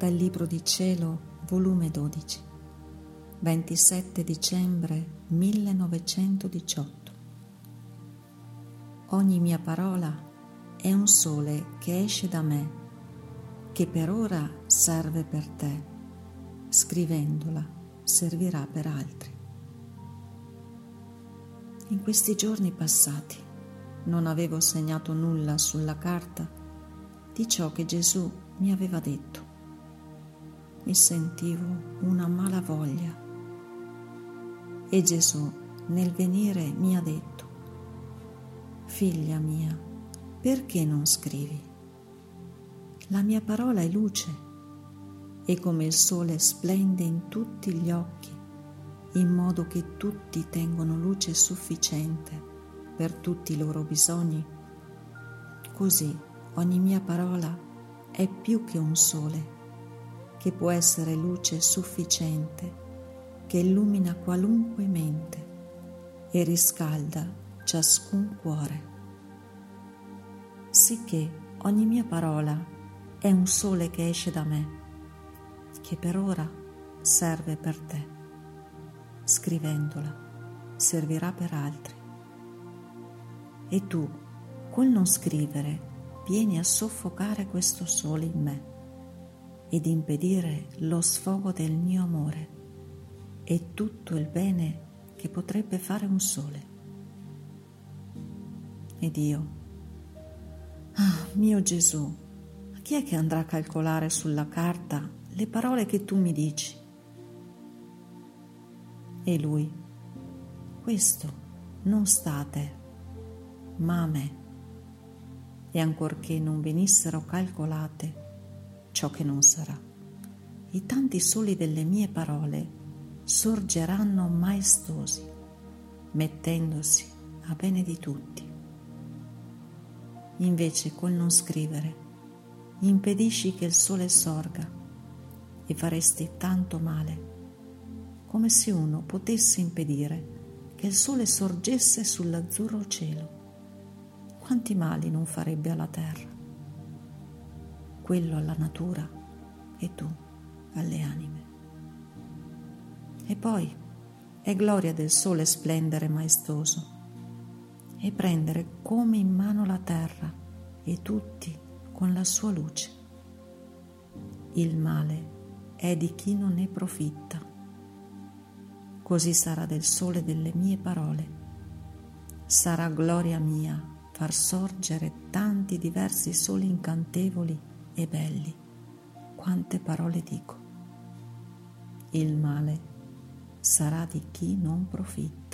dal Libro di Cielo, volume 12, 27 dicembre 1918. Ogni mia parola è un sole che esce da me, che per ora serve per te, scrivendola servirà per altri. In questi giorni passati non avevo segnato nulla sulla carta di ciò che Gesù mi aveva detto. Mi sentivo una mala voglia e Gesù nel venire mi ha detto, Figlia mia, perché non scrivi? La mia parola è luce e come il sole splende in tutti gli occhi in modo che tutti tengono luce sufficiente per tutti i loro bisogni, così ogni mia parola è più che un sole, che può essere luce sufficiente, che illumina qualunque mente e riscalda ciascun cuore. Sicché ogni mia parola è un sole che esce da me, che per ora serve per te scrivendola, servirà per altri. E tu, col non scrivere, vieni a soffocare questo sole in me ed impedire lo sfogo del mio amore e tutto il bene che potrebbe fare un sole. Ed io, ah mio Gesù, chi è che andrà a calcolare sulla carta le parole che tu mi dici? E lui, questo non state, ma a me. E ancorché non venissero calcolate ciò che non sarà, i tanti soli delle mie parole sorgeranno maestosi, mettendosi a bene di tutti. Invece col non scrivere, impedisci che il sole sorga e faresti tanto male come se uno potesse impedire che il sole sorgesse sull'azzurro cielo. Quanti mali non farebbe alla terra? Quello alla natura e tu alle anime. E poi è gloria del sole splendere maestoso e prendere come in mano la terra e tutti con la sua luce. Il male è di chi non ne profitta così sarà del sole delle mie parole. Sarà gloria mia far sorgere tanti diversi soli incantevoli e belli, quante parole dico. Il male sarà di chi non profitta.